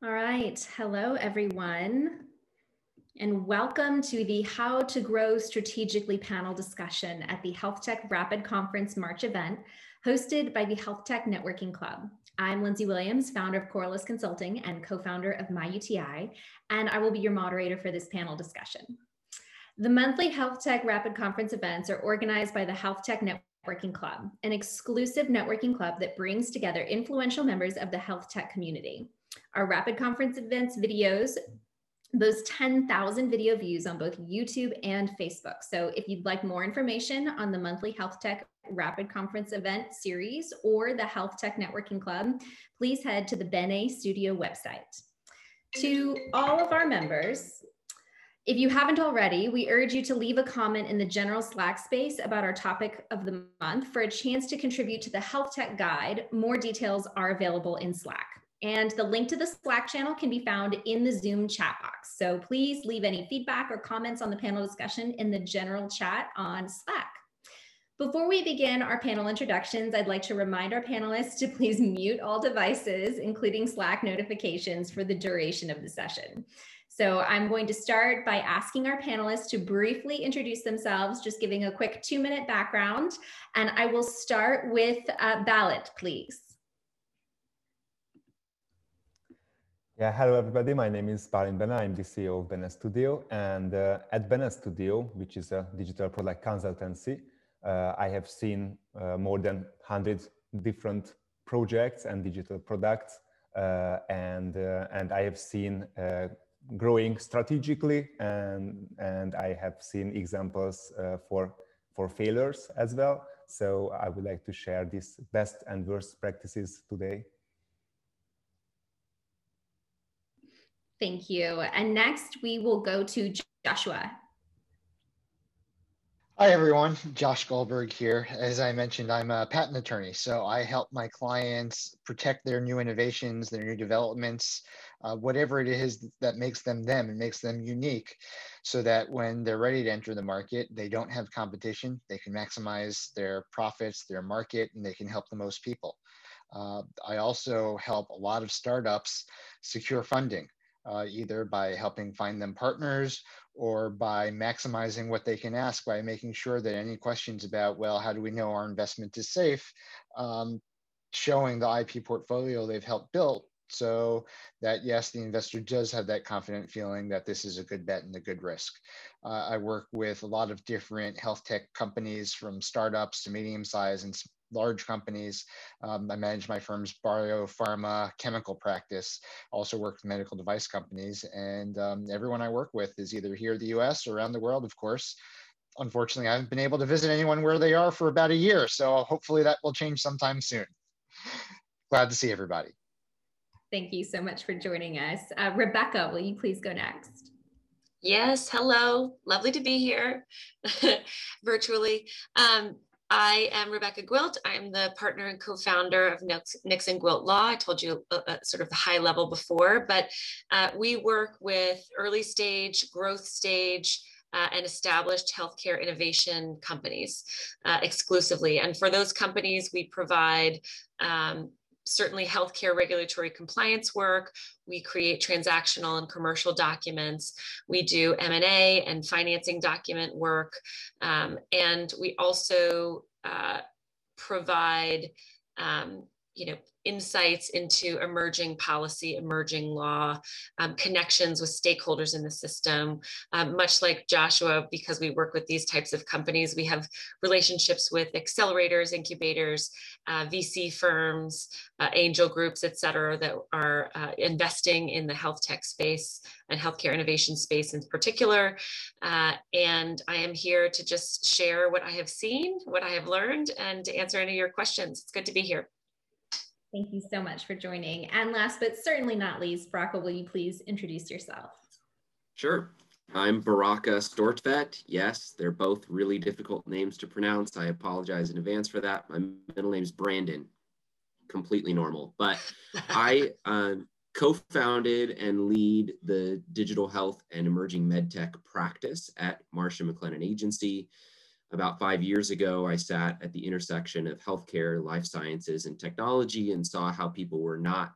All right. Hello, everyone. And welcome to the How to Grow Strategically panel discussion at the Health Tech Rapid Conference March event, hosted by the Health Tech Networking Club. I'm Lindsay Williams, founder of Corliss Consulting and co-founder of MyUTI, and I will be your moderator for this panel discussion. The monthly Health Tech Rapid Conference events are organized by the Health Tech Networking Club, an exclusive networking club that brings together influential members of the health tech community. Our Rapid Conference events videos boast 10,000 video views on both YouTube and Facebook. So if you'd like more information on the monthly Health Tech Rapid Conference event series or the Health Tech Networking Club, please head to the Bene Studio website. To all of our members, if you haven't already, we urge you to leave a comment in the general Slack space about our topic of the month for a chance to contribute to the Health Tech Guide. More details are available in Slack. And the link to the Slack channel can be found in the Zoom chat box. So please leave any feedback or comments on the panel discussion in the general chat on Slack. Before we begin our panel introductions, I'd like to remind our panelists to please mute all devices, including Slack notifications for the duration of the session. So I'm going to start by asking our panelists to briefly introduce themselves, just giving a quick two minute background. And I will start with uh, Balint, please. Yeah, hello everybody. My name is Balint Bene. I'm the CEO of Bene Studio. And uh, at Bene Studio, which is a digital product consultancy, uh, I have seen uh, more than 100 different projects and digital products. Uh, and, uh, and I have seen uh, growing strategically and, and I have seen examples for, for failures as well. So I would like to share these best and worst practices today. Thank you. And next we will go to Joshua. Hi, everyone. Josh Goldberg here. As I mentioned, I'm a patent attorney. So I help my clients protect their new innovations, their new developments, uh, whatever it is that makes them them and makes them unique so that when they're ready to enter the market, they don't have competition. They can maximize their profits, their market, and they can help the most people. Uh, I also help a lot of startups secure funding uh, either by helping find them partners or by maximizing what they can ask by making sure that any questions about, well, how do we know our investment is safe, um, showing the IP portfolio they've helped build so that yes, the investor does have that confident feeling that this is a good bet and a good risk. Uh, I work with a lot of different health tech companies from startups to medium size and large companies. Um, I manage my firm's biopharma chemical practice, also work with medical device companies. And um, everyone I work with is either here in the US or around the world, of course. Unfortunately, I haven't been able to visit anyone where they are for about a year. So hopefully that will change sometime soon. Glad to see everybody. Thank you so much for joining us. Uh, Rebecca, will you please go next? Yes, hello. Lovely to be here virtually. Um, I am Rebecca Gwilt. I'm the partner and co-founder of Nixon Gwilt Law. I told you uh, uh, sort of the high level before, but uh, we work with early stage, growth stage, uh, and established healthcare innovation companies uh, exclusively. And for those companies, we provide um, certainly healthcare regulatory compliance work. We create transactional and commercial documents. We do M&A and financing document work. Um, and we also uh, provide um, you know, insights into emerging policy, emerging law, um, connections with stakeholders in the system. Um, much like Joshua, because we work with these types of companies, we have relationships with accelerators, incubators, uh, VC firms, uh, angel groups, et cetera, that are uh, investing in the health tech space and healthcare innovation space in particular. Uh, and I am here to just share what I have seen, what I have learned, and to answer any of your questions. It's good to be here. Thank you so much for joining. And last but certainly not least, Baraka, will you please introduce yourself? Sure. I'm Baraka Stortvet. Yes, they're both really difficult names to pronounce. I apologize in advance for that. My middle name is Brandon. Completely normal. But I um, co-founded and lead the digital health and emerging medtech practice at Marsh & McLennan Agency about five years ago, I sat at the intersection of healthcare, life sciences, and technology and saw how people were not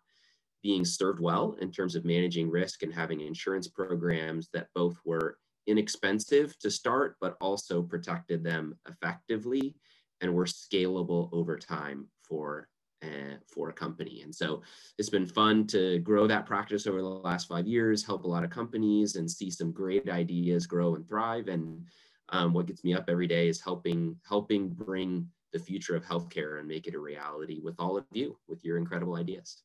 being served well in terms of managing risk and having insurance programs that both were inexpensive to start, but also protected them effectively and were scalable over time for uh, for a company. And so it's been fun to grow that practice over the last five years, help a lot of companies, and see some great ideas grow and thrive. And um, what gets me up every day is helping helping bring the future of healthcare and make it a reality with all of you with your incredible ideas.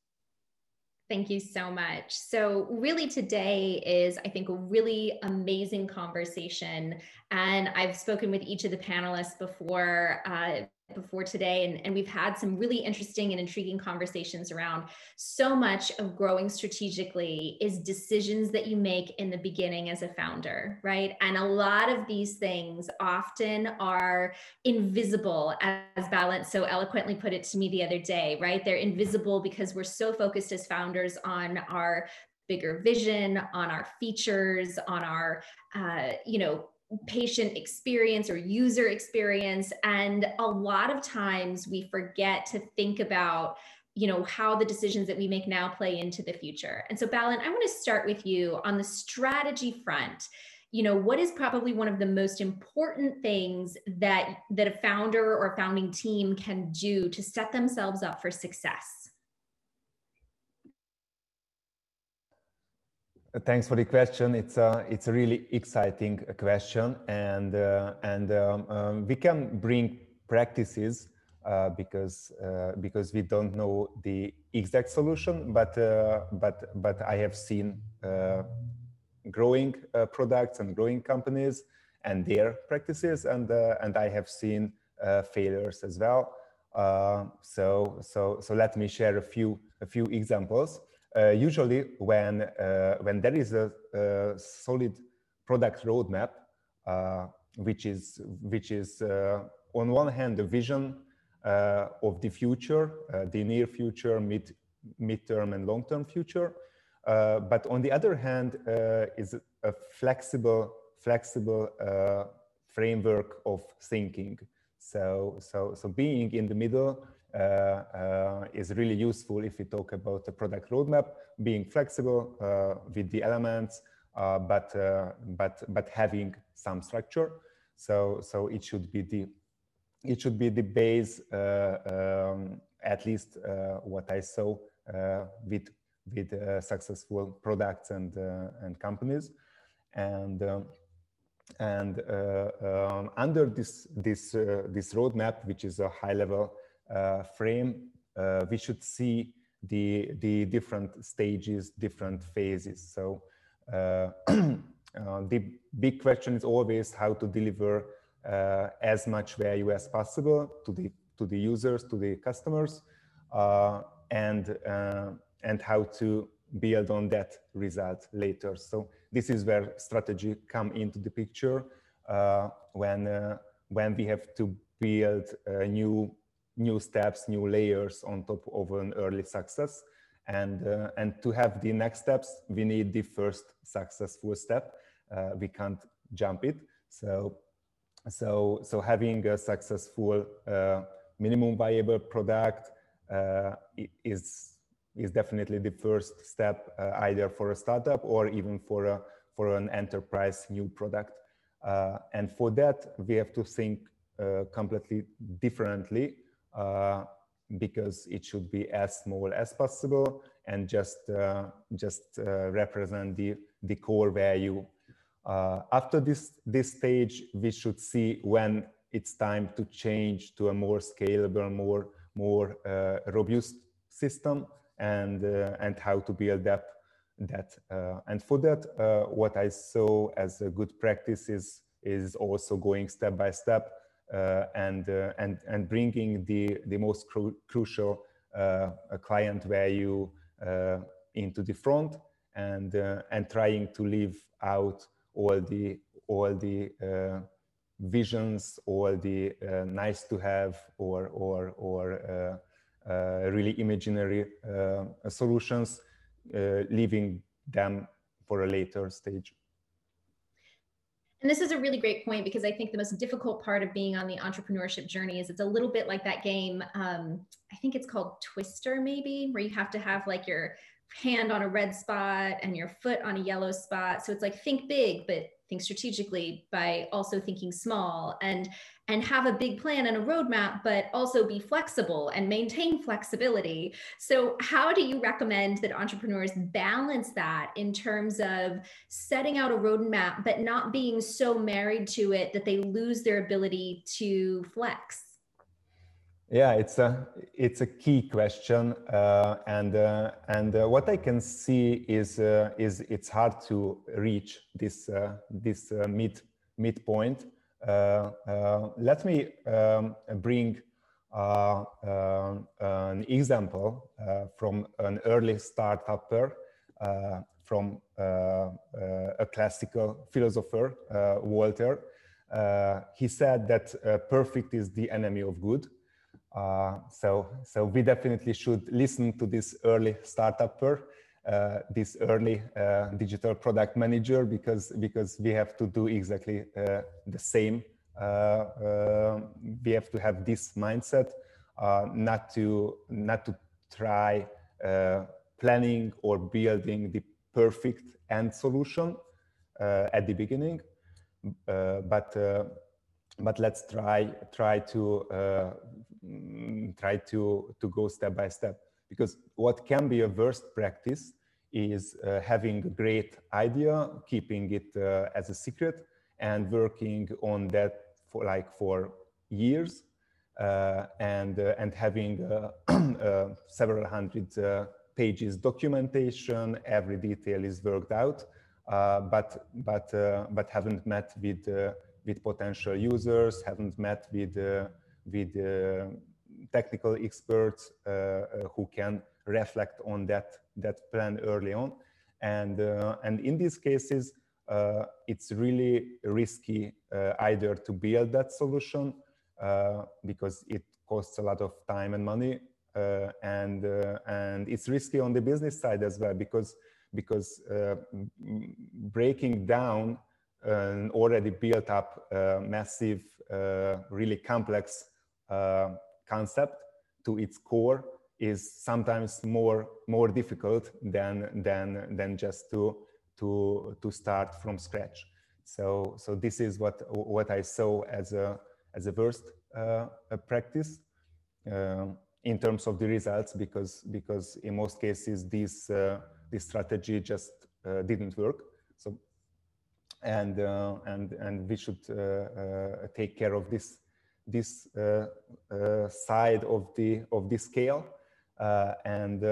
Thank you so much. So, really, today is, I think, a really amazing conversation. And I've spoken with each of the panelists before. Uh, before today and, and we've had some really interesting and intriguing conversations around so much of growing strategically is decisions that you make in the beginning as a founder right? And a lot of these things often are invisible as Balint so eloquently put it to me the other day right? They're invisible because we're so focused as founders on our bigger vision on our features on our uh, you know patient experience or user experience. And a lot of times we forget to think about you know how the decisions that we make now play into the future. And so balin i want to start with you on the strategy front. You know what is probably one of the most important things that that a founder or a founding team can do to set themselves up for success Thanks for the question. It's a it's a really exciting question, and uh, and um, um, we can bring practices uh, because uh, because we don't know the exact solution, but uh, but but I have seen uh, growing uh, products and growing companies and their practices, and and I have seen failures as well. so so so let me share a few a few examples usually when, uh, when there is a, a solid product roadmap, uh, which is, which is uh, on one hand, the vision uh, of the future, uh, the near future, mid, midterm and long-term future. but on the other hand, is a flexible, flexible framework of thinking. So, so, so being in the middle uh, uh, is really useful if we talk about the product roadmap, being flexible uh, with the elements, but, but, but having some structure. So, so it should be the it should be the base, um, at least what I saw with with uh, successful products and uh, and companies and um, and uh, um, under this this this roadmap which is a high level uh, frame, uh, we should see the, the different stages, different phases. So uh, the big question is always how to deliver as much value as possible to the, to the users, to the customers, and, and how to build on that result later. So this is where strategy come into the picture uh, when uh, when we have to build a new new steps, new layers on top of an early success. And, uh, and to have the next steps, we need the first successful step. Uh, we can't jump it. So, so, so having a successful uh, minimum viable product uh, is, is definitely the first step, uh, either for a startup or even for, a, for an enterprise new product. Uh, and for that, we have to think completely differently because it should be as small as possible and just uh, just uh, represent the the core value. after this this stage, we should see when it's time to change to a more scalable, more more robust system and and how to build that that uh, and for that uh, what i saw as a good practice is is also going step by step uh, Uh, and, uh, and, and bringing the, the most cru crucial uh, client value uh, into the front and, uh, and trying to leave out all the, all the visions, all the nice to have or, or, or really imaginary solutions, leaving them for a later stage. And this is a really great point because I think the most difficult part of being on the entrepreneurship journey is it's a little bit like that game. Um, I think it's called Twister, maybe, where you have to have like your hand on a red spot and your foot on a yellow spot. So it's like think big, but think strategically by also thinking small and and have a big plan and a roadmap but also be flexible and maintain flexibility. So how do you recommend that entrepreneurs balance that in terms of setting out a roadmap but not being so married to it that they lose their ability to flex yeah, it's a it's a key question, uh, and uh, and uh, what I can see is uh, is it's hard to reach this uh, this uh, mid midpoint. let me um, bring an example from an early startupper from a classical philosopher, Voltaire. he said that perfect is the enemy of good uh, so, so we definitely should listen to this early startupper, uh, this early uh, digital product manager, because because we have to do exactly uh, the same. Uh, uh, we have to have this mindset, not to not to try planning or building the perfect end solution at the beginning, but but let's try try to try to to go step by step. Because what can be a worst practice is uh, having a great idea keeping it uh, as a secret and working on that for like for years uh, and uh, and having uh, several hundred pages documentation every detail is worked out but but but haven't met with with potential users, haven't met with, uh, with uh, technical experts uh, who can reflect on that, that plan early on. And, and in these cases, it's really risky either to build that solution because it costs a lot of time and money uh, and uh, and it's risky on the business side as well because because uh, breaking down an already built up uh, massive, uh, really complex uh, concept to its core is sometimes more more difficult than than than just to to to start from scratch. So so this is what what I saw as a as a worst uh, a practice uh, in terms of the results because because in most cases this uh, this strategy just didn't work. So and uh, and and we should uh, uh, take care of this this side of the of the scale. And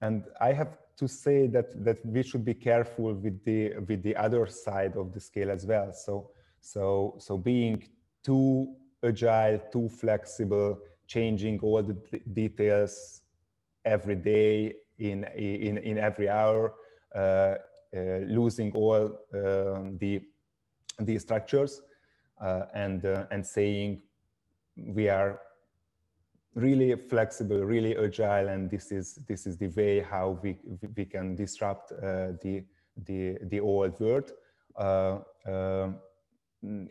and I have to say that that we should be careful with the with the other side of the scale as well. So so so being too agile too flexible changing all the details every day in in in every hour uh, uh, losing all um, the the structures uh, and uh, and saying we are really flexible, really agile, and this is this is the way how we we can disrupt uh, the the the old world. Uh, uh,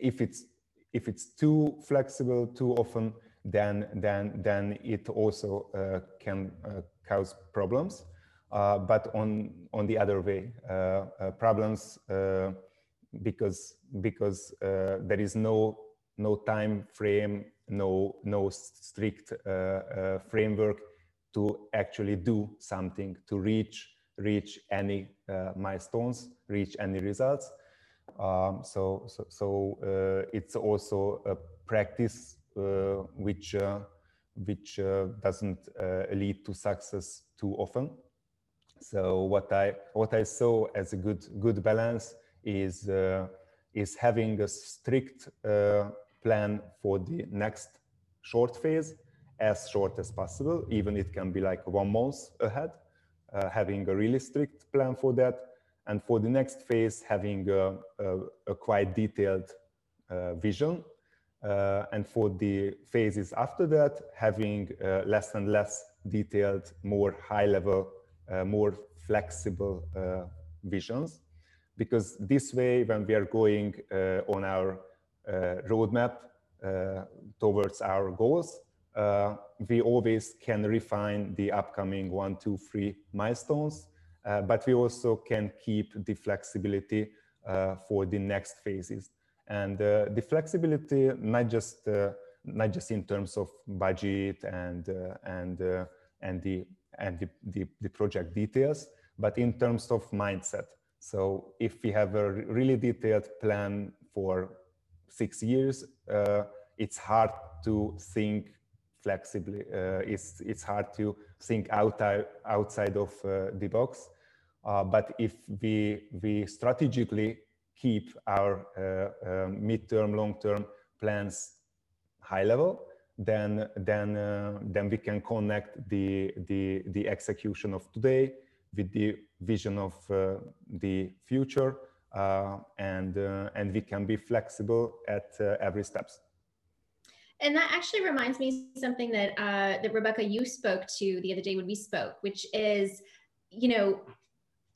if it's if it's too flexible too often, then then then it also can cause problems. Uh, but on on the other way, uh, uh, problems because because there is no no time frame, no no strict framework to actually do something to reach reach any milestones, reach any results. Um, so so, so uh, it's also a practice uh, which uh, which doesn't lead to success too often. So what I what I saw as a good good balance is uh, is having a strict uh, plan for the next short phase, as short as possible. Even it can be like one month ahead, uh, having a really strict plan for that. And for the next phase, having a, a, a quite detailed uh, vision. Uh, and for the phases after that, having uh, less and less detailed, more high level uh, more flexible uh, visions because this way when we are going on our roadmap towards our goals uh, we always can refine the upcoming one, two, three milestones, uh, but we also can keep the flexibility uh, for the next phases. And uh, the flexibility, not just uh, not just in terms of budget and uh, and and the and the, the, the project details, but in terms of mindset. So if we have a really detailed plan for six years, uh, it's hard to think flexibly. Uh, it's, it's hard to think outside, outside of uh, the box. Uh, but if we, we strategically keep our uh, um, midterm, long-term plans high level, then then uh, then we can connect the the the execution of today with the vision of uh, the future uh, and uh, and we can be flexible at uh, every steps and that actually reminds me something that uh, that rebecca you spoke to the other day when we spoke which is you know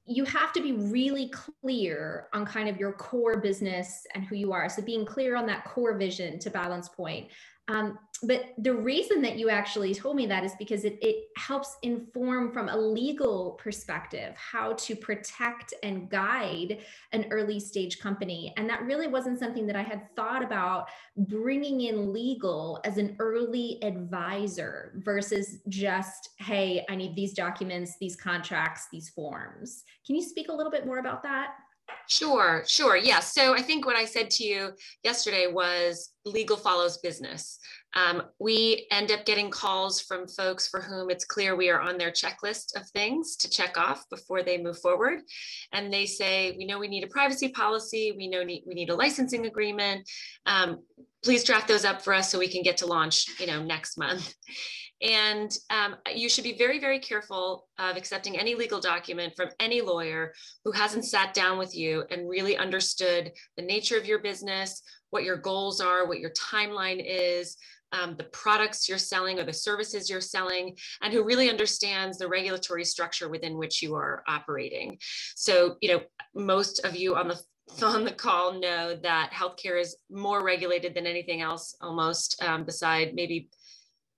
you have to be really clear on kind of your core business and who you are. So being clear on that core vision to Balint's point. Um, but the reason that you actually told me that is because it, it helps inform from a legal perspective how to protect and guide an early stage company. And that really wasn't something that I had thought about bringing in legal as an early advisor versus just, hey, I need these documents, these contracts, these forms. Can you speak a little bit more about that? Sure, sure. Yeah. So I think what I said to you yesterday was legal follows business. Um, we end up getting calls from folks for whom it's clear we are on their checklist of things to check off before they move forward. And they say, we know we need a privacy policy, we know we need a licensing agreement. Um, please draft those up for us so we can get to launch, you know, next month. And um, you should be very, very careful of accepting any legal document from any lawyer who hasn't sat down with you and really understood the nature of your business, what your goals are, what your timeline is, um, the products you're selling or the services you're selling, and who really understands the regulatory structure within which you are operating. So, you know, most of you on the on the call know that healthcare is more regulated than anything else, almost um, beside maybe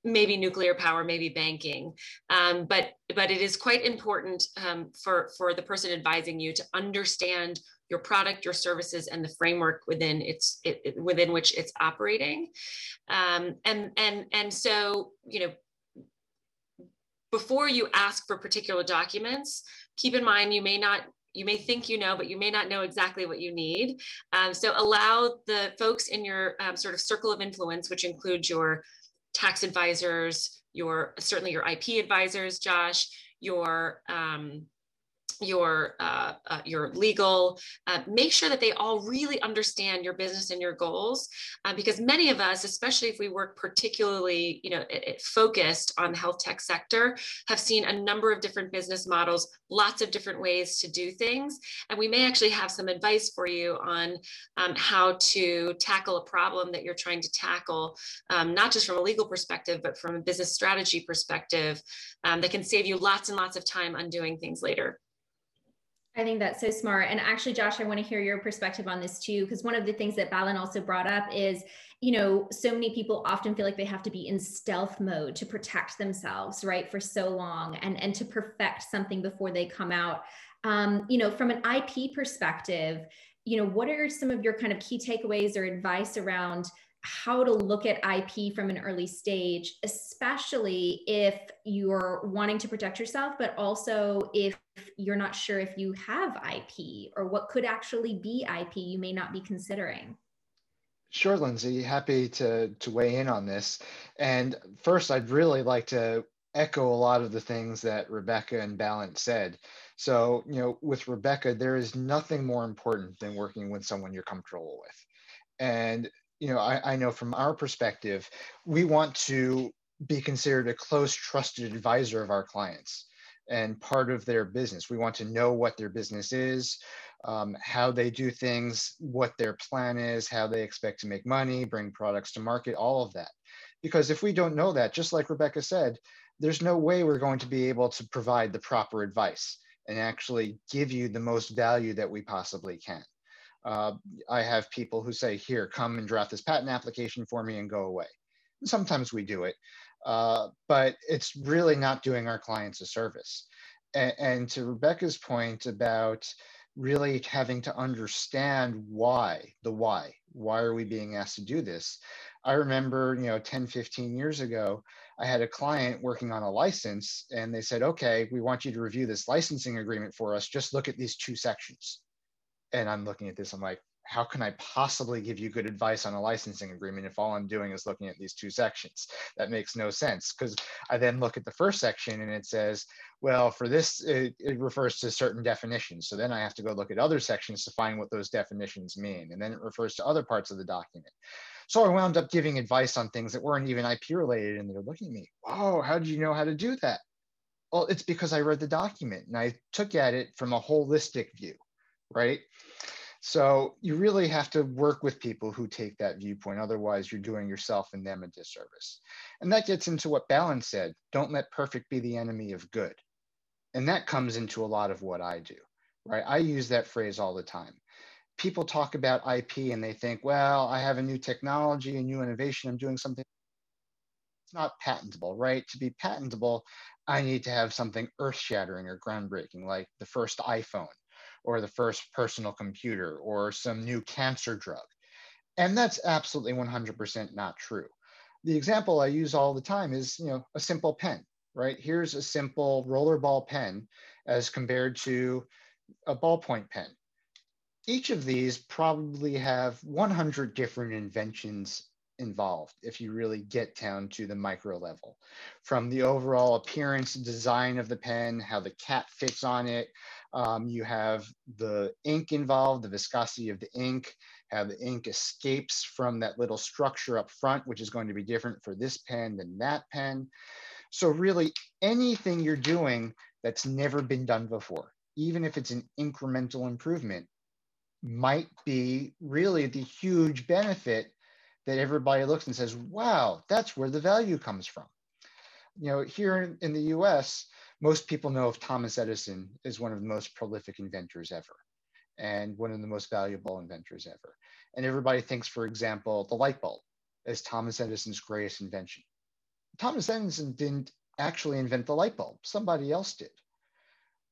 maybe nuclear power, maybe banking. Um, but but it is quite important um, for for the person advising you to understand your product, your services, and the framework within its it, within which it's operating. Um, and and and so you know. Before you ask for particular documents, keep in mind you may not you may think you know, but you may not know exactly what you need. Um, so allow the folks in your um, sort of circle of influence, which includes your tax advisors, your certainly your IP advisors, Josh, your um, your uh, uh, your legal uh, make sure that they all really understand your business and your goals uh, because many of us especially if we work particularly you know it, it focused on the health tech sector have seen a number of different business models lots of different ways to do things. And we may actually have some advice for you on um, how to tackle a problem that you're trying to tackle um, not just from a legal perspective but from a business strategy perspective um, that can save you lots and lots of time undoing things later I think that's so smart. And actually, Josh, I want to hear your perspective on this too, because one of the things that Balin also brought up is, you know, so many people often feel like they have to be in stealth mode to protect themselves, right, for so long and, and to perfect something before they come out. Um, you know, from an IP perspective, you know, what are some of your kind of key takeaways or advice around how to look at IP from an early stage, especially if you're wanting to protect yourself, but also if you're not sure if you have IP or what could actually be IP you may not be considering. Sure, Lindsay, happy to, to weigh in on this. And first, I'd really like to echo a lot of the things that Rebecca and Balint said. So, you know, with Rebecca, there is nothing more important than working with someone you're comfortable with. And you know, I, I know from our perspective, we want to be considered a close, trusted advisor of our clients and part of their business. We want to know what their business is, um, how they do things, what their plan is, how they expect to make money, bring products to market, all of that. Because if we don't know that, just like Rebecca said, there's no way we're going to be able to provide the proper advice and actually give you the most value that we possibly can. Uh, I have people who say, here, come and draft this patent application for me and go away. And sometimes we do it. uh, but it's really not doing our clients a service. And, and to Rebecca's point about really having to understand why, the why, why are we being asked to do this? I remember, you know, 10, 15 years ago, I had a client working on a license and they said, okay, we want you to review this licensing agreement for us. Just look at these two sections. And I'm looking at this, I'm like, how can I possibly give you good advice on a licensing agreement if all I'm doing is looking at these two sections? That makes no sense because I then look at the first section and it says, well, for this, it, it, refers to certain definitions. So then I have to go look at other sections to find what those definitions mean. And then it refers to other parts of the document. So I wound up giving advice on things that weren't even IP related. And they're looking at me, oh, how did you know how to do that? Well, it's because I read the document and I took at it from a holistic view, right? So you really have to work with people who take that viewpoint. Otherwise, you're doing yourself and them a disservice. And that gets into what Balin said don't let perfect be the enemy of good. And that comes into a lot of what I do, right? I use that phrase all the time. People talk about IP and they think, well, I have a new technology, a new innovation, I'm doing something. It's not patentable, right? To be patentable, I need to have something earth shattering or groundbreaking, like the first iPhone or the first personal computer or some new cancer drug. And that's absolutely 100% not true. The example I use all the time is, you know, a simple pen, right? Here's a simple rollerball pen as compared to a ballpoint pen. Each of these probably have 100 different inventions involved if you really get down to the micro level from the overall appearance design of the pen how the cap fits on it um, you have the ink involved, the viscosity of the ink, how the ink escapes from that little structure up front, which is going to be different for this pen than that pen. So really anything you're doing that's never been done before, even if it's an incremental improvement, might be really the huge benefit that everybody looks and says, wow, that's where the value comes from. You know, here in the US, most people know of Thomas Edison as one of the most prolific inventors ever and one of the most valuable inventors ever. And everybody thinks, for example, the light bulb as Thomas Edison's greatest invention. Thomas Edison didn't actually invent the light bulb, somebody else did.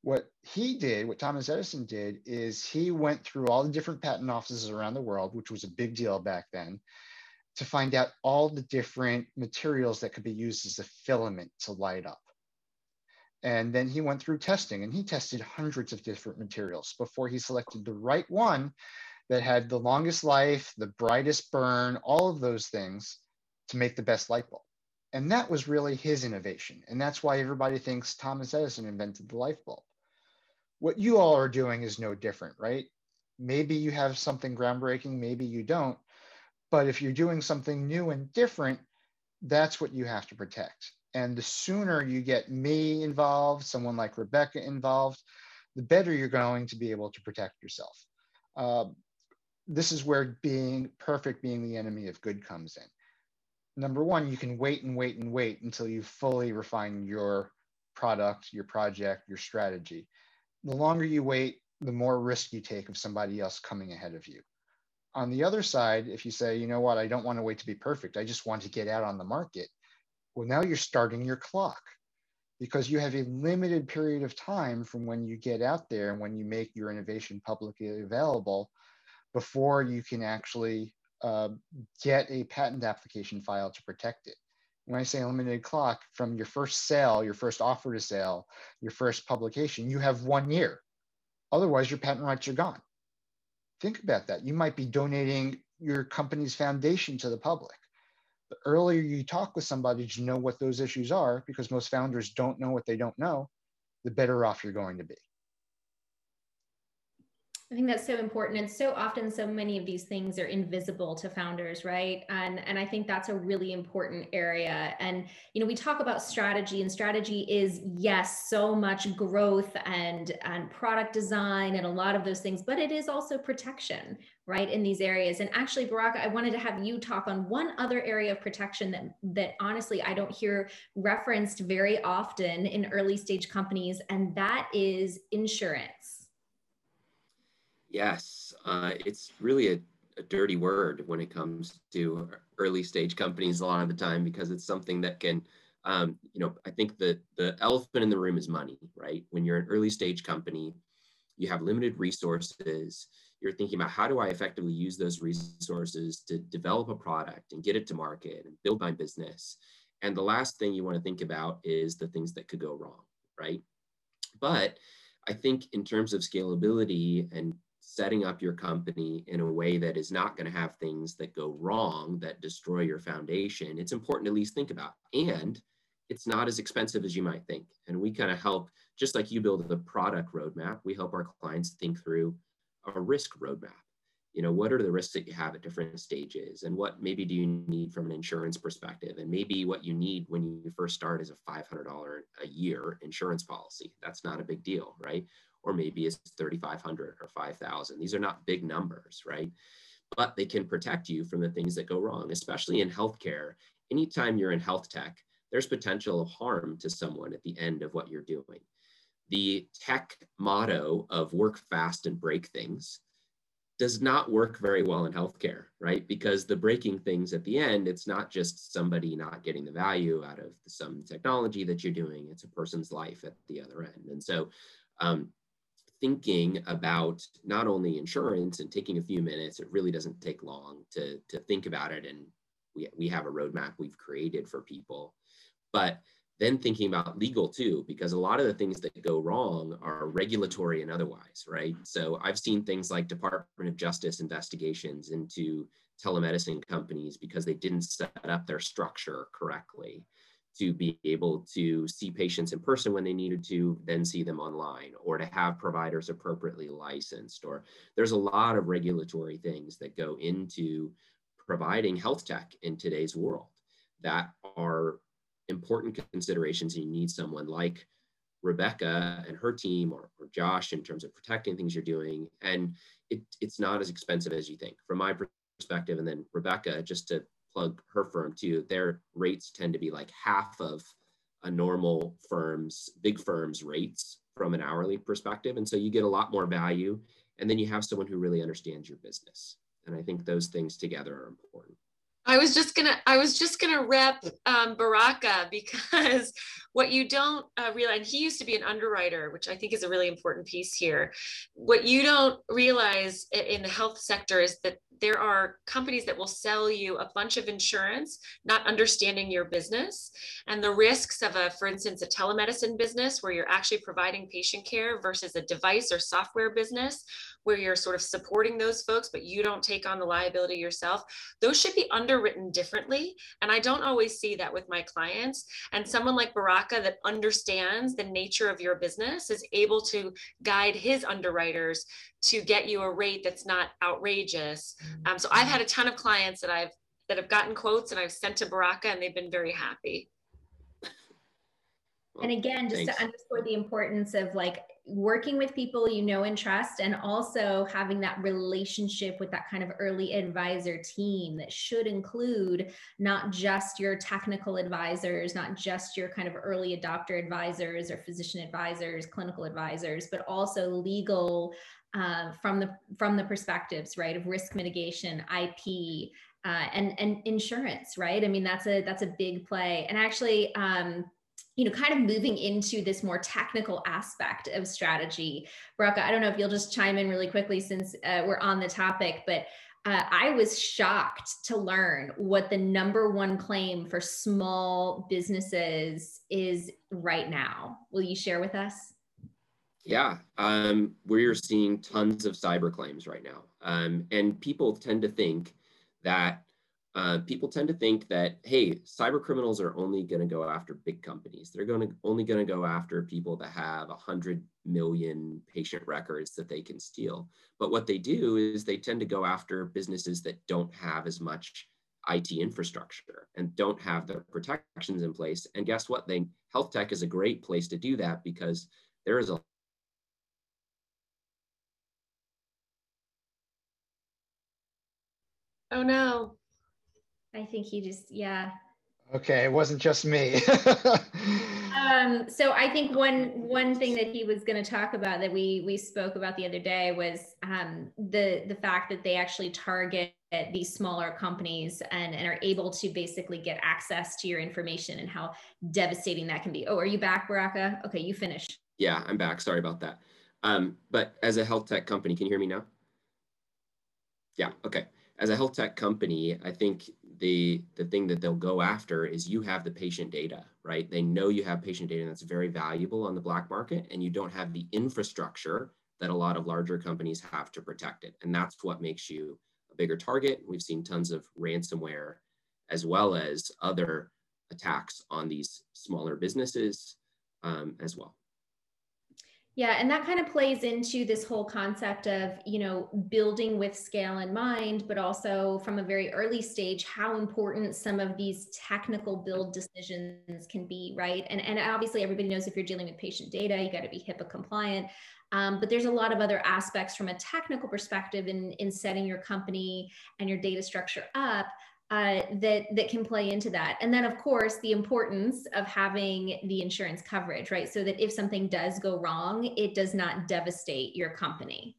What he did, what Thomas Edison did, is he went through all the different patent offices around the world, which was a big deal back then, to find out all the different materials that could be used as a filament to light up. And then he went through testing and he tested hundreds of different materials before he selected the right one that had the longest life, the brightest burn, all of those things to make the best light bulb. And that was really his innovation. And that's why everybody thinks Thomas Edison invented the light bulb. What you all are doing is no different, right? Maybe you have something groundbreaking, maybe you don't. But if you're doing something new and different, that's what you have to protect. And the sooner you get me involved, someone like Rebecca involved, the better you're going to be able to protect yourself. Uh, this is where being perfect, being the enemy of good comes in. Number one, you can wait and wait and wait until you fully refine your product, your project, your strategy. The longer you wait, the more risk you take of somebody else coming ahead of you. On the other side, if you say, you know what, I don't want to wait to be perfect, I just want to get out on the market, well, now you're starting your clock because you have a limited period of time from when you get out there and when you make your innovation publicly available before you can actually uh, get a patent application filed to protect it. When I say limited clock, from your first sale, your first offer to sale, your first publication, you have one year. Otherwise, your patent rights are gone. Think about that. You might be donating your company's foundation to the public the earlier you talk with somebody to know what those issues are, because most founders don't know what they don't know, the better off you're going to be. I think that's so important. And so often so many of these things are invisible to founders, right? And and I think that's a really important area. And you know, we talk about strategy and strategy is yes, so much growth and and product design and a lot of those things, but it is also protection, right? In these areas. And actually, Baraka, I wanted to have you talk on one other area of protection that that honestly I don't hear referenced very often in early stage companies, and that is insurance Yes, uh, it's really a, a, dirty word when it comes to early stage companies a lot of the time because it's something that can um, you know, I think the the elephant in the room is money, right? When you're an early stage company, you have limited resources. You're thinking about how do I effectively use those resources to develop a product and get it to market and build my business. And the last thing you want to think about is the things that could go wrong, right? But I think in terms of scalability and setting up your company in a way that is not going to have things that go wrong that destroy your foundation, it's important to at least think about. And it's not as expensive as you might think. And we kind of help, just like you build the product roadmap, we help our clients think through a risk roadmap. You know, what are the risks that you have at different stages? And what maybe do you need from an insurance perspective? And maybe what you need when you first start is a $500 a year insurance policy. That's not a big deal, right? Or maybe it's 3,500 or 5,000. These are not big numbers, right? But they can protect you from the things that go wrong, especially in healthcare. Anytime you're in health tech, there's potential of harm to someone at the end of what you're doing. The tech motto of work fast and break things does not work very well in healthcare, right? Because the breaking things at the end, it's not just somebody not getting the value out of some technology that you're doing, it's a person's life at the other end. And so, um, thinking about not only insurance and taking a few minutes, it really doesn't take long to, to think about it. And we, we have a roadmap we've created for people but then thinking about legal too, because a lot of the things that go wrong are regulatory and otherwise, right? So I've seen things like Department of Justice investigations into telemedicine companies because they didn't set up their structure correctly to be able to see patients in person when they needed to, then see them online, or to have providers appropriately licensed. Or there's a lot of regulatory things that go into providing health tech in today's world that are important considerations And you need someone like Rebecca and her team or, or Josh in terms of protecting things you're doing. And it, it's not as expensive as you think from my perspective. And then Rebecca, just to plug her firm too, their rates tend to be like half of a normal firm's, big firm's rates from an hourly perspective. And so you get a lot more value. And then you have someone who really understands your business. And I think those things together are important. I was just gonna I was just gonna rep um, Baraka because what you don't uh, realize he used to be an underwriter, which I think is a really important piece here. What you don't realize in the health sector is that there are companies that will sell you a bunch of insurance, not understanding your business and the risks of a, for instance, a telemedicine business where you're actually providing patient care versus a device or software business where you're sort of supporting those folks, but you don't take on the liability yourself. Those should be underwritten differently. And I don't always see that with my clients. And someone like Baraka that understands the nature of your business is able to guide his underwriters to get you a rate that's not outrageous. Um, so I've had a ton of clients that I've that have gotten quotes and I've sent to Baraka and they've been very happy. And again, just Thanks. to underscore the importance of like working with people you know and trust, and also having that relationship with that kind of early advisor team that should include not just your technical advisors, not just your kind of early adopter advisors or physician advisors, clinical advisors, but also legal uh, from the from the perspectives right of risk mitigation, IP, uh, and and insurance, right? I mean that's a that's a big play. And actually, um, you know, kind of moving into this more technical aspect of strategy. Baraka, I don't know if you'll just chime in really quickly since uh, we're on the topic, but uh, I was shocked to learn what the number one claim for small businesses is right now. Will you share with us? Yeah, um, we're seeing tons of cyber claims right now. Um, and people tend to think that uh, people tend to think that hey cyber criminals are only going to go after big companies. They're going to only going to go after people that have 100 million patient records that they can steal. But what they do is they tend to go after businesses that don't have as much IT infrastructure and don't have the protections in place. And guess what? They health tech is a great place to do that because there is a Oh no. I think he just, yeah. Okay, it wasn't just me. um, so I think one one thing that he was going to talk about that we we spoke about the other day was um, the the fact that they actually target these smaller companies and, and are able to basically get access to your information and how devastating that can be. Oh, are you back, Baraka? Okay, you finish. Yeah, I'm back. Sorry about that. Um, but as a health tech company, can you hear me now? Yeah, okay. As a health tech company, I think the the thing that they'll go after is you have the patient data, right? They know you have patient data that's very valuable on the black market and you don't have the infrastructure that a lot of larger companies have to protect it. And that's what makes you a bigger target. We've seen tons of ransomware as well as other attacks on these smaller businesses um, as well. Yeah, and that kind of plays into this whole concept of, you know, building with scale in mind, but also from a very early stage, how important some of these technical build decisions can be, right? And, and obviously, everybody knows if you're dealing with patient data, you got to be HIPAA compliant. Um, but there's a lot of other aspects from a technical perspective in, in setting your company and your data structure up uh, that that can play into that. And then of course the importance of having the insurance coverage right? So that if something does go wrong it does not devastate your company.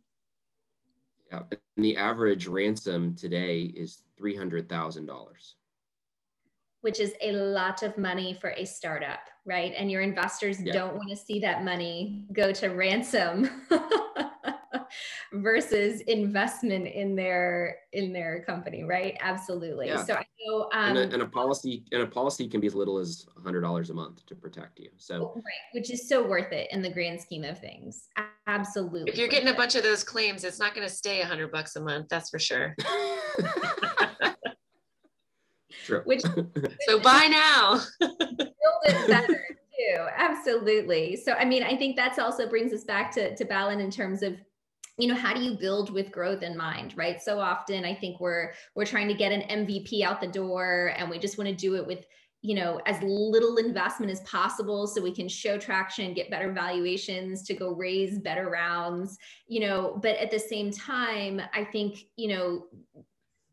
Yeah and the average ransom today is $300000 which is a lot of money for a startup right? And your investors yeah. don't want to see that money go to ransom versus investment in their in their company right absolutely yeah. so i know um, and, a, and, a, policy and a policy can be as little as $100 a month to protect you so right which is so worth it in the grand scheme of things absolutely if you're getting it. a bunch of those claims it's not going to stay 100 bucks a month that's for sure True. Which so buy now. build it better too. Absolutely. So I mean, I think that's also brings us back to to Balint in terms of you know how do you build with growth in mind right? So often i think we're we're trying to get an mvp out the door and we just want to do it with you know as little investment as possible so we can show traction get better valuations to go raise better rounds you know but at the same time i think you know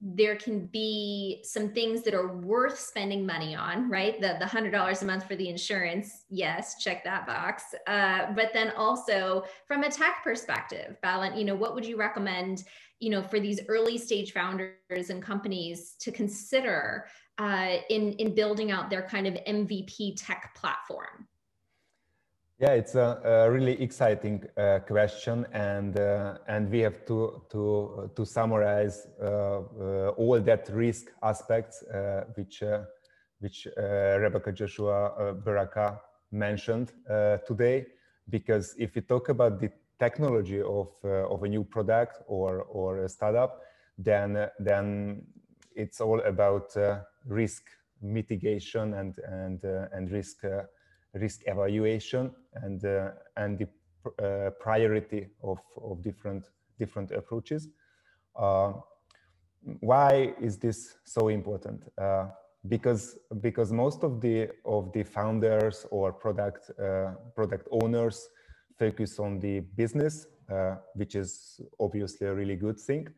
there can be some things that are worth spending money on, right? The the hundred dollars a month for the insurance, yes, check that box. Uh, but then also from a tech perspective, Balint, you know, what would you recommend, you know, for these early stage founders and companies to consider uh, in in building out their kind of MVP tech platform? Yeah, it's a, a really exciting uh, question, and uh, and we have to to to summarize uh, uh all that risk aspects uh, which uh, which Rebecca Joshua Baraka mentioned today. Because if we talk about the technology of of a new product or or a startup, then then it's all about risk mitigation and and and risk risk evaluation and uh, and the uh, priority of, of different different approaches. Uh, why is this so important? because because most of the of the founders or product product owners focus on the business, which is obviously a really good thing.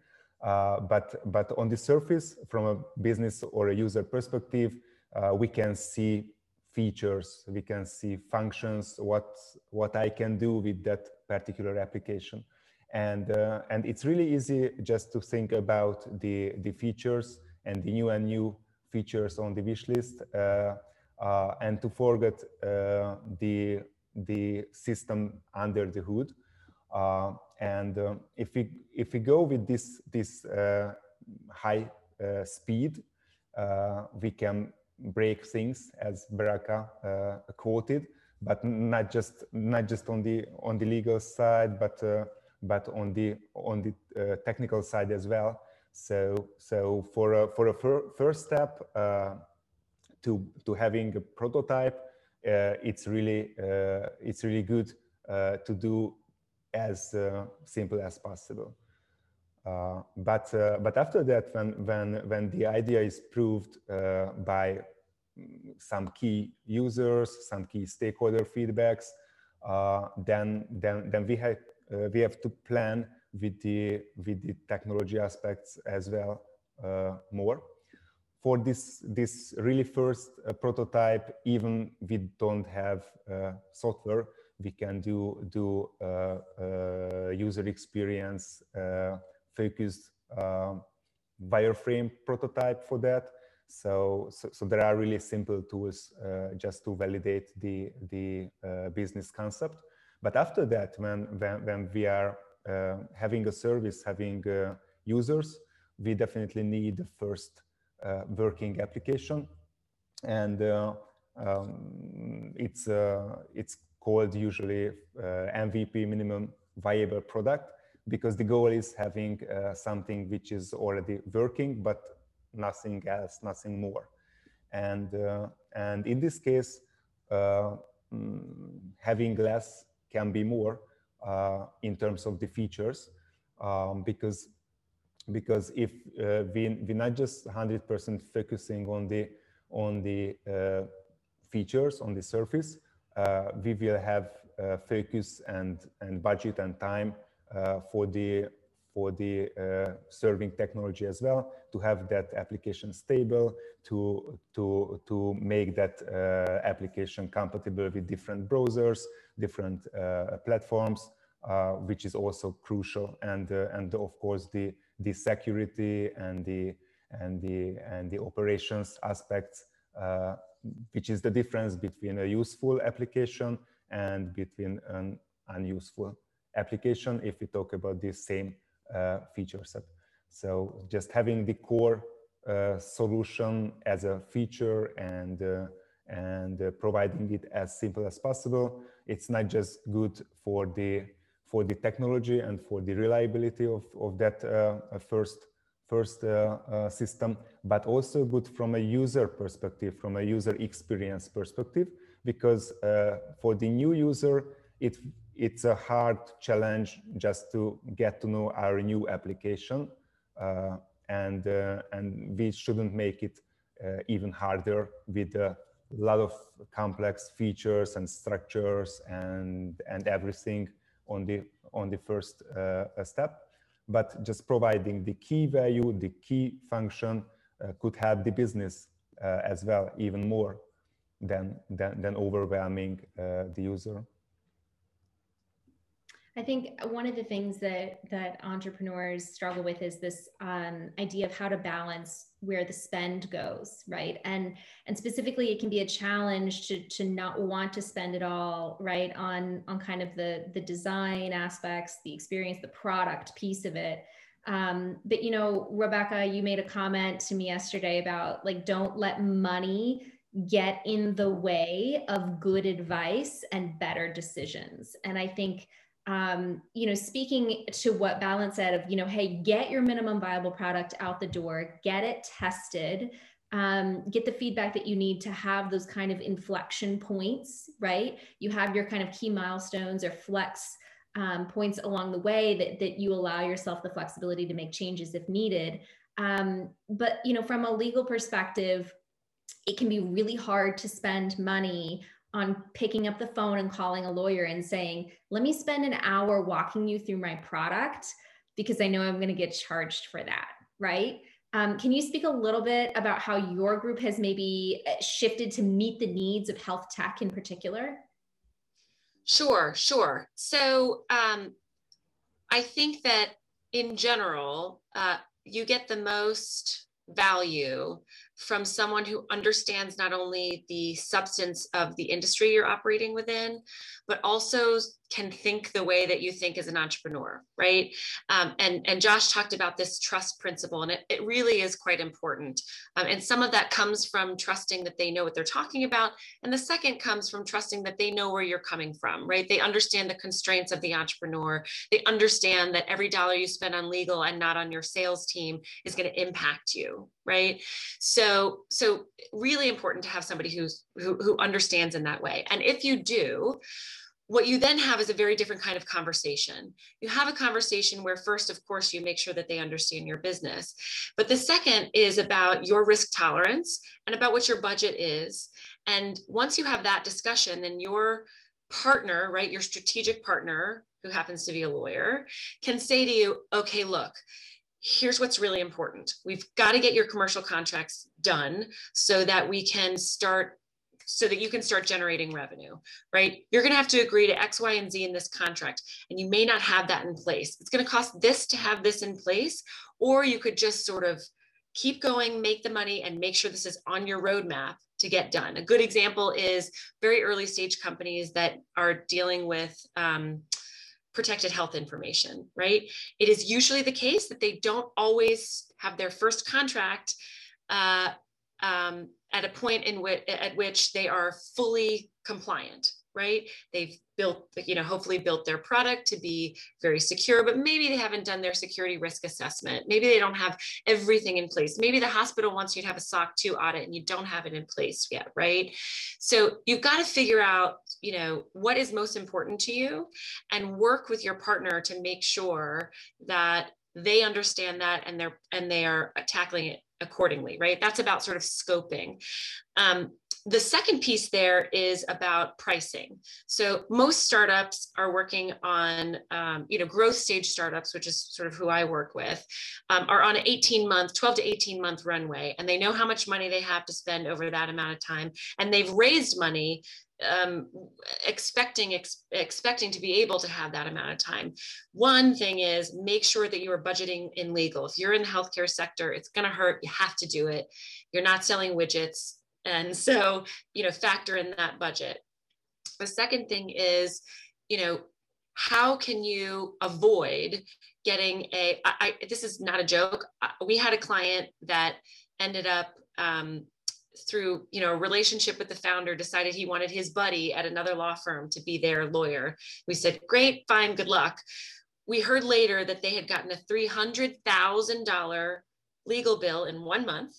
Uh, but but on the surface, from a business or a user perspective, uh, we can see features, we can see functions, what, what I can do with that particular application. And, uh, and it's really easy just to think about the, the features and the new and new features on the wish list uh, uh, and to forget uh, the, the system under the hood. Uh, and um, if, we, if we go with this, this uh, high speed, we can break things, as Baraka uh, quoted, but not just not just on the on the legal side, but uh, but on the on the uh, technical side as well. So so for a, for a fir first step to to having a prototype, it's really it's really good to do as simple as possible. Uh, but uh, but after that, when when when the idea is proved uh, by some key users, some key stakeholder feedbacks, uh, then then then we have uh, we have to plan with the with the technology aspects as well more. For this this really first prototype, even we don't have software we can do do user experience focused wireframe prototype for that. So, so, so there are really simple tools uh, just to validate the, the uh, business concept. But after that, when, when, when we are uh, having a service, having uh, users, we definitely need the first uh, working application. And uh, um, it's, it's called usually MVP minimum viable product because the goal is having something which is already working, but nothing else, nothing more. And, uh, and in this case, uh, mm, having less can be more uh, in terms of the features um, because because if uh, we, we're not just 100% focusing on the on the uh, features on the surface uh, we will have focus and and budget and time for the for the uh, serving technology as well to have that application stable to to to make that uh, application compatible with different browsers different uh, platforms uh, which is also crucial. And uh, and of course the the security and the and the and the operations aspects uh, which is the difference between a useful application and between an unuseful application if we talk about the same uh, feature set. So just having the core uh, solution as a feature and uh, and providing it as simple as possible, it's not just good for the for the technology and for the reliability of, of that first first uh, uh, system, but also good from a user perspective, from a user experience perspective, because uh, for the new user, it it's a hard challenge just to get to know our new application uh, and uh, and we shouldn't make it uh, even harder with a lot of complex features and structures and and everything on the on the first uh, step. But just providing the key value the key function uh, could help the business uh, as well even more than than, than overwhelming the user I think one of the things that that entrepreneurs struggle with is this um, idea of how to balance where the spend goes, right? And and specifically, it can be a challenge to to not want to spend it all, right, on on kind of the the design aspects, the experience, the product piece of it. Um, but you know, Rebecca, you made a comment to me yesterday about like don't let money get in the way of good advice and better decisions. And I think um, you know, speaking to what Balint said of, you know, hey, get your minimum viable product out the door, get it tested, um, get the feedback that you need to have those kind of inflection points, right? You have your kind of key milestones or flex um, points along the way that, that you allow yourself the flexibility to make changes if needed. Um, but, you know, from a legal perspective, it can be really hard to spend money on picking up the phone and calling a lawyer and saying, let me spend an hour walking you through my product because I know I'm going to get charged for that, right? Um, can you speak a little bit about how your group has maybe uh, shifted to meet the needs of health tech in particular? Sure, sure. So um, I think that in general, uh, you get the most value from someone who understands not only the substance of the industry you're operating within, but also can think the way that you think as an entrepreneur, right? Um, and, and Josh talked about this trust principle, and it, it really is quite important. Um, and some of that comes from trusting that they know what they're talking about. And the second comes from trusting that they know where you're coming from, right? They understand the constraints of the entrepreneur. They understand that every dollar you spend on legal and not on your sales team is going to impact you, right? So, so really important to have somebody who's who, who understands in that way. And if you do, what you then have is a very different kind of conversation. You have a conversation where, first, of course, you make sure that they understand your business. But the second is about your risk tolerance and about what your budget is. And once you have that discussion, then your partner, right, your strategic partner, who happens to be a lawyer, can say to you, okay, look, here's what's really important. We've got to get your commercial contracts done so that we can start so that you can start generating revenue, right? You're going to have to agree to X, Y, and Z in this contract, and you may not have that in place. It's going to cost this to have this in place, or you could just sort of keep going, make the money, and make sure this is on your roadmap to get done. A good example is very early stage companies that are dealing with um, protected health information, right? It is usually the case that they don't always have their first contract uh, um, at a point in which at which they are fully compliant right? They've built you know hopefully built their product to be very secure but maybe they haven't done their security risk assessment. Maybe they don't have everything in place. Maybe the hospital wants you to have a soc 2 audit and you don't have it in place yet right? So you've got to figure out you know what is most important to you and work with your partner to make sure that they understand that and they're and they are tackling it accordingly right that's about sort of scoping um, the second piece there is about pricing. So most startups are working on, um, you know, growth stage startups, which is sort of who I work with, um, are on an 18 month, 12 to 18 month runway, and they know how much money they have to spend over that amount of time, and they've raised money um, expecting ex- expecting to be able to have that amount of time. One thing is make sure that you are budgeting in legal. If you're in the healthcare sector, it's going to hurt. You have to do it. You're not selling widgets. And so, you know, factor in that budget. The second thing is, you know, how can you avoid getting a? I, this is not a joke. We had a client that ended up um, through you know relationship with the founder decided he wanted his buddy at another law firm to be their lawyer. We said great fine good luck. We heard later that they had gotten a $300000 legal bill in one month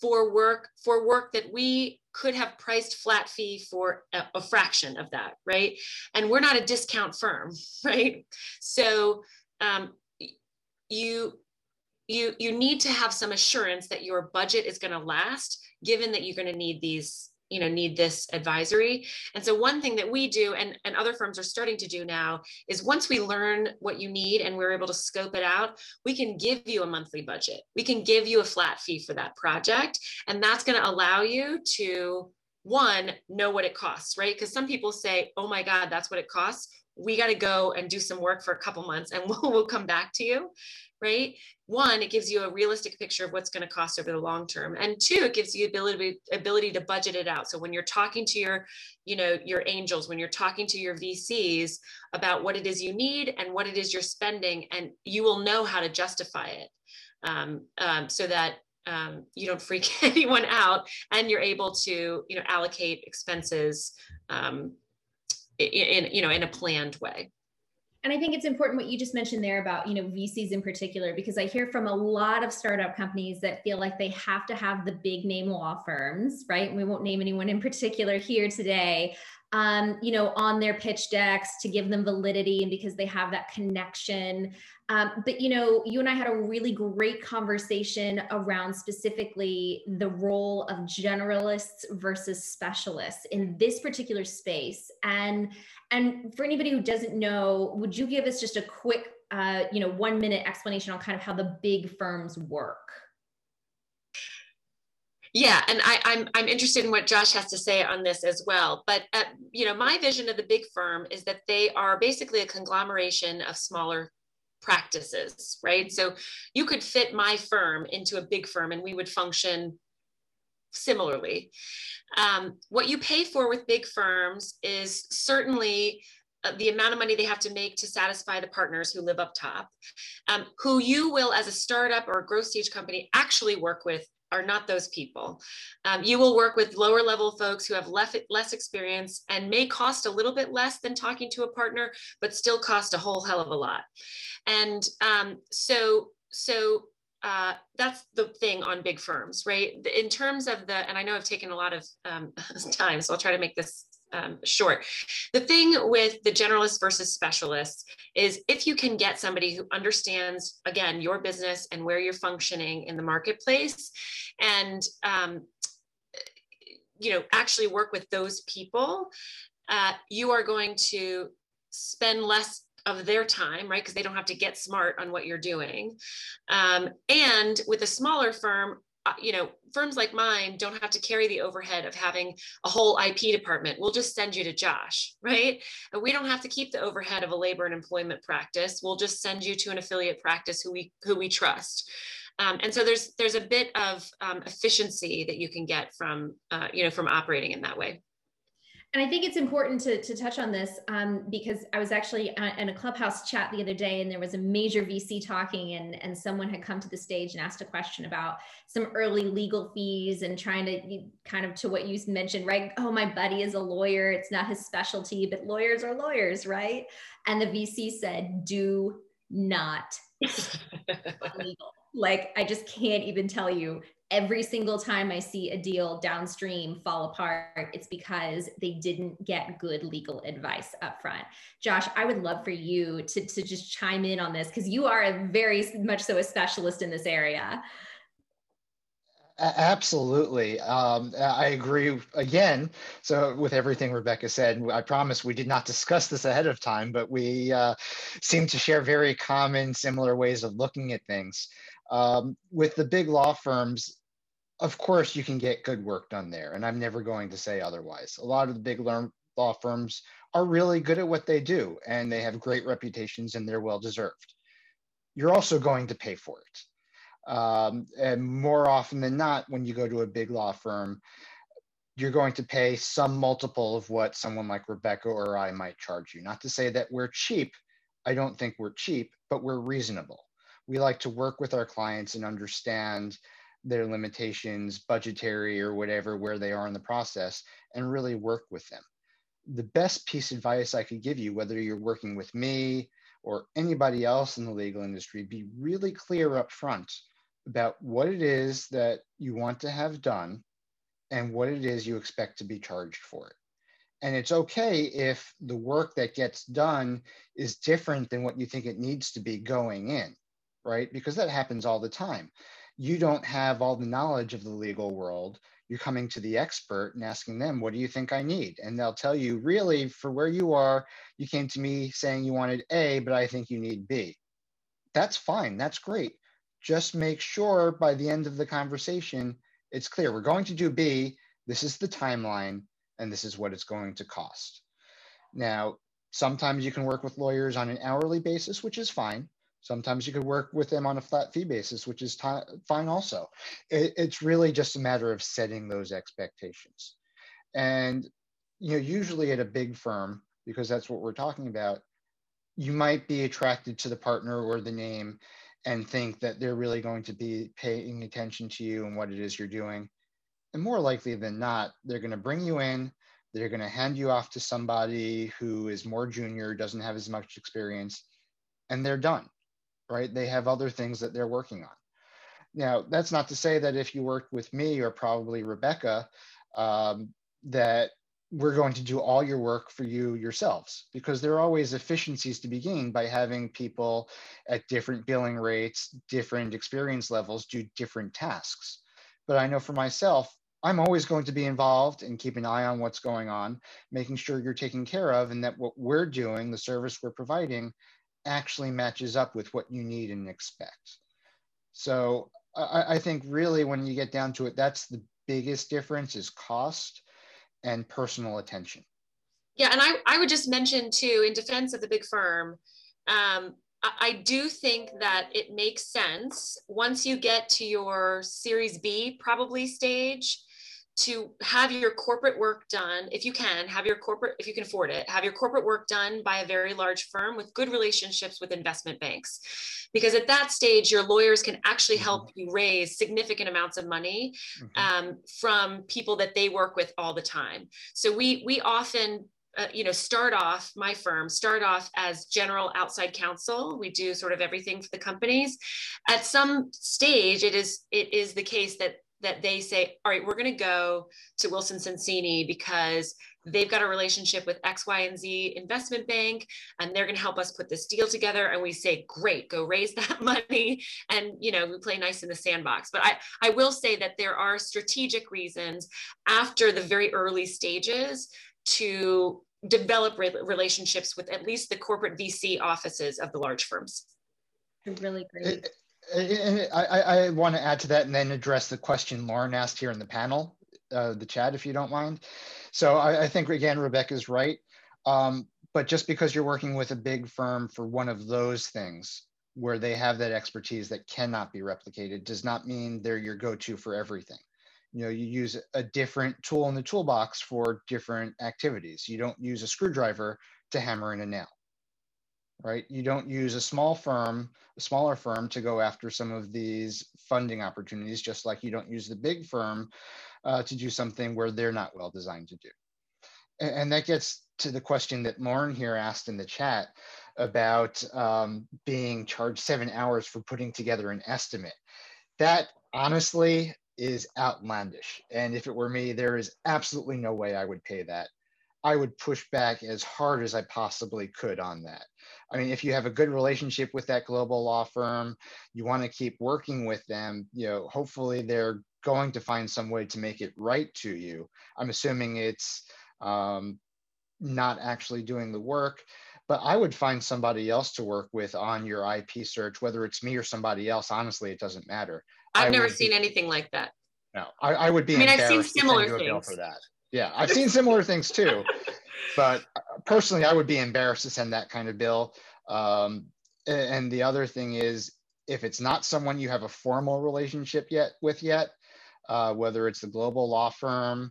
for work for work that we could have priced flat fee for a, a, fraction of that right? And we're not a discount firm right? So um, you you you need to have some assurance that your budget is going to last given that you're going to need these you know need this advisory. And so one thing that we do and, and other firms are starting to do now is once we learn what you need and we're able to scope it out we can give you a monthly budget. We can give you a flat fee for that project and that's going to allow you to one know what it costs right? Because some people say oh my god that's what it costs. We got to go and do some work for a couple months and we'll, we'll come back to you right? One it gives you a realistic picture of what's going to cost over the long term. And two it gives you ability ability to budget it out. So when you're talking to your you know your angels when you're talking to your vcs about what it is you need and what it is you're spending and you will know how to justify it um, um, so that um, you don't freak anyone out and you're able to you know allocate expenses um, in, you know in a planned way and I think it's important what you just mentioned there about, you know, VCs in particular, because I hear from a lot of startup companies that feel like they have to have the big name law firms, right? We won't name anyone in particular here today, um, you know, on their pitch decks to give them validity and because they have that connection. Um, but, you know, you and I had a really great conversation around specifically the role of generalists versus specialists in this particular space. And, and for anybody who doesn't know, would you give us just a quick, uh, you know, one minute explanation on kind of how the big firms work? Yeah, and I, am I'm, I'm interested in what Josh has to say on this as well. But uh, you know, my vision of the big firm is that they are basically a conglomeration of smaller practices, right? So you could fit my firm into a big firm, and we would function similarly. Um, what you pay for with big firms is certainly uh, the amount of money they have to make to satisfy the partners who live up top, um, who you will, as a startup or a growth stage company, actually work with are not those people. Um, you will work with lower level folks who have less, experience and may cost a little bit less than talking to a partner, but still cost a whole hell of a lot. And um, so, so uh, that's the thing on big firms, right? In terms of the, and I know I've taken a lot of um, time, so I'll try to make this um, short. The thing with the generalist versus specialist is if you can get somebody who understands, again, your business and where you're functioning in the marketplace, and um, you know actually work with those people, uh, you are going to spend less of their time, right? Because they don't have to get smart on what you're doing. Um, and with a smaller firm, you know, firms like mine don't have to carry the overhead of having a whole IP department. We'll just send you to Josh, right? And we don't have to keep the overhead of a labor and employment practice. We'll just send you to an affiliate practice who we who we trust. Um, and so there's there's a bit of um, efficiency that you can get from uh, you know from operating in that way. And I think it's important to, to touch on this um, because I was actually in a clubhouse chat the other day and there was a major VC talking and, and someone had come to the stage and asked a question about some early legal fees and trying to kind of to what you mentioned, right? Oh, my buddy is a lawyer. It's not his specialty, but lawyers are lawyers, right? And the VC said, do not legal. Like, I just can't even tell you every single time I see a deal downstream fall apart, it's because they didn't get good legal advice up front. Josh, I would love for you to, to just chime in on this because you are a very much so a specialist in this area. Absolutely. Um, I agree again. So, with everything Rebecca said, I promise we did not discuss this ahead of time, but we uh, seem to share very common, similar ways of looking at things. Um, with the big law firms, of course, you can get good work done there, and I'm never going to say otherwise. A lot of the big law firms are really good at what they do, and they have great reputations, and they're well deserved. You're also going to pay for it. Um, and more often than not, when you go to a big law firm, you're going to pay some multiple of what someone like Rebecca or I might charge you. Not to say that we're cheap. I don't think we're cheap, but we're reasonable. We like to work with our clients and understand their limitations, budgetary or whatever, where they are in the process, and really work with them. The best piece of advice I could give you, whether you're working with me or anybody else in the legal industry, be really clear up front about what it is that you want to have done and what it is you expect to be charged for it. And it's okay if the work that gets done is different than what you think it needs to be going in, right? Because that happens all the time you don't have all the knowledge of the legal world. You're coming to the expert and asking them, what do you think I need? And they'll tell you, really, for where you are, you came to me saying you wanted A, but I think you need B. That's fine. That's great. Just make sure by the end of the conversation, it's clear we're going to do B. This is the timeline, and this is what it's going to cost. Now, sometimes you can work with lawyers on an hourly basis, which is fine. Sometimes you could work with them on a flat fee basis, which is fine also. It, it's really just a matter of setting those expectations. And you know, usually at a big firm, because that's what we're talking about, you might be attracted to the partner or the name and think that they're really going to be paying attention to you and what it is you're doing. And more likely than not, they're going to bring you in, they're going to hand you off to somebody who is more junior, doesn't have as much experience, and they're done right? They have other things that they're working on. Now, that's not to say that if you worked with me or probably Rebecca, um, that we're going to do all your work for you yourselves because there are always efficiencies to be gained by having people at different billing rates, different experience levels do different tasks. But I know for myself, I'm always going to be involved and keep an eye on what's going on, making sure you're taken care of and that what we're doing, the service we're providing, actually matches up with what you need and expect. So I, I think really when you get down to it, that's the biggest difference is cost and personal attention. Yeah, and I, I would just mention too, in defense of the big firm, um, I, I do think that it makes sense once you get to your Series B probably stage to have your corporate work done if you can have your corporate if you can afford it have your corporate work done by a very large firm with good relationships with investment banks because at that stage your lawyers can actually mm-hmm. help you raise significant amounts of money mm-hmm. um, from people that they work with all the time so we we often uh, you know start off my firm start off as general outside counsel we do sort of everything for the companies at some stage it is it is the case that that they say, all right, we're going to go to Wilson Sonsini because they've got a relationship with X, Y, and Z investment bank, and they're going to help us put this deal together. And we say, great, go raise that money. And, you know, we play nice in the sandbox. But I, I will say that there are strategic reasons after the very early stages to develop re- relationships with at least the corporate VC offices of the large firms. Really great I, I, I want to add to that and then address the question Lauren asked here in the panel, uh, the chat, if you don't mind. So I, I think, again, Rebecca's right. Um, but just because you're working with a big firm for one of those things where they have that expertise that cannot be replicated does not mean they're your go-to for everything you know you use a different tool in the toolbox for different activities you don't use a screwdriver to hammer in a nail right you don't use a small firm a smaller firm to go after some of these funding opportunities just like you don't use the big firm uh, to do something where they're not well designed to do and, and that gets to the question that lauren here asked in the chat about um, being charged seven hours for putting together an estimate that honestly is outlandish. And if it were me, there is absolutely no way I would pay that. I would push back as hard as I possibly could on that. I mean, if you have a good relationship with that global law firm, you want to keep working with them, you know, hopefully they're going to find some way to make it right to you. I'm assuming it's um, not actually doing the work, but I would find somebody else to work with on your IP search, whether it's me or somebody else. Honestly, it doesn't matter. I've I never seen be, anything like that. No, I, I would be. I mean, I've seen similar things for that. Yeah, I've seen similar things too. But personally, I would be embarrassed to send that kind of bill. Um, and the other thing is, if it's not someone you have a formal relationship yet with yet, uh, whether it's the global law firm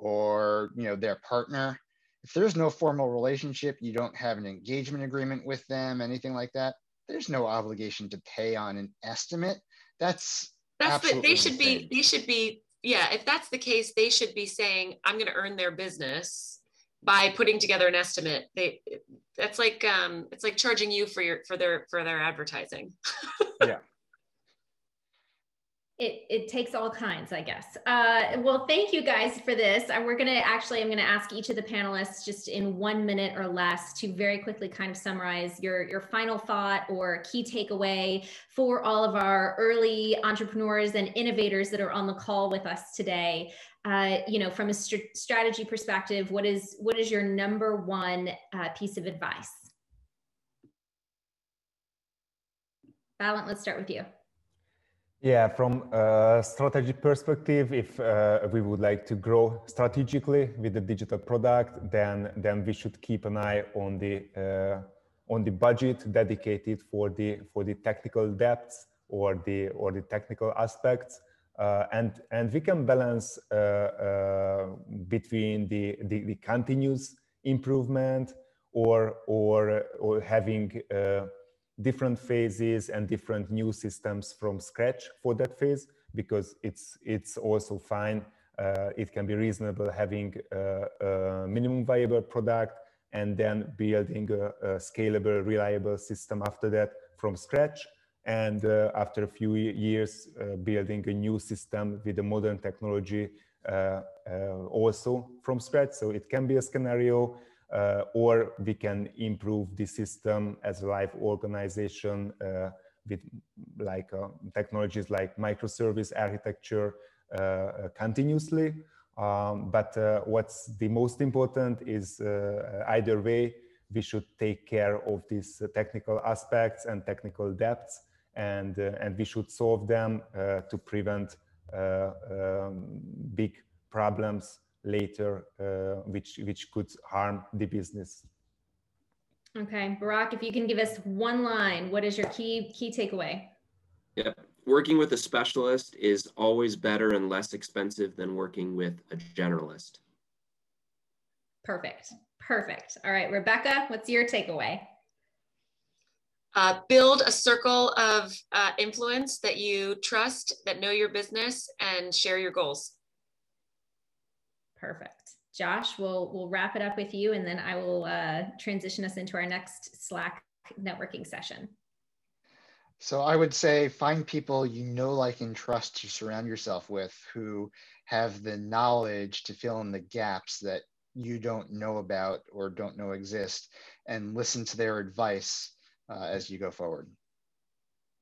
or you know their partner, if there's no formal relationship, you don't have an engagement agreement with them, anything like that, there's no obligation to pay on an estimate. That's that's the, they should be they should be yeah if that's the case they should be saying i'm going to earn their business by putting together an estimate. They that's like um it's like charging you for your for their for their advertising. Yeah it, it takes all kinds, I guess. Uh, well, thank you guys for this. Uh, we're going to actually, I'm going to ask each of the panelists just in one minute or less to very quickly kind of summarize your, your final thought or key takeaway for all of our early entrepreneurs and innovators that are on the call with us today. Uh, you know, from a st strategy perspective, what is, what is your number one uh, piece of advice? Balint, let's start with you. Yeah, from a strategy perspective, if uh, we would like to grow strategically with the digital product, then then we should keep an eye on the uh, on the budget dedicated for the for the technical depths or the or the technical aspects, uh, and and we can balance uh, uh, between the, the, the continuous improvement or or or having uh, different phases and different new systems from scratch for that phase because it's it's also fine. Uh, it can be reasonable having a, a, minimum viable product and then building a, a, scalable, reliable system after that from scratch. And uh, after a few years, uh, building a new system with a modern technology uh, uh, also from scratch. So it can be a scenario uh, or we can improve the system as a live organization uh, with like uh, technologies like microservice architecture uh, uh, continuously. Um, but uh, what's the most important is either way, we should take care of these technical aspects and technical depths and, and we should solve them to prevent um, big problems later, uh, which which could harm the business. Okay, Barack, if you can give us one line, what is your key key takeaway? Yep. Working with a specialist is always better and less expensive than working with a generalist. Perfect. Perfect. All right, Rebecca, what's your takeaway? Uh, build a circle of uh, influence that you trust, that know your business, and share your goals. Perfect. Josh, we'll we'll wrap it up with you, and then I will uh, transition us into our next Slack networking session. So I would say find people you know, like, and trust to surround yourself with who have the knowledge to fill in the gaps that you don't know about or don't know exist, and listen to their advice uh, as you go forward.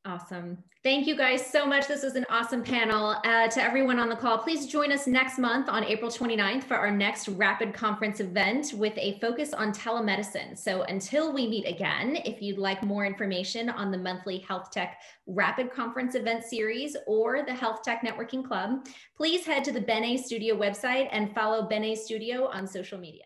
Awesome. Thank you guys so much. This was an awesome panel. Uh, to everyone on the call, please join us next month on April 29th for our next Rapid Conference event with a focus on telemedicine. So until we meet again, if you'd like more information on the monthly Health Tech Rapid Conference event series or the Health Tech Networking Club, please head to the BenA Studio website and follow BenA Studio on social media.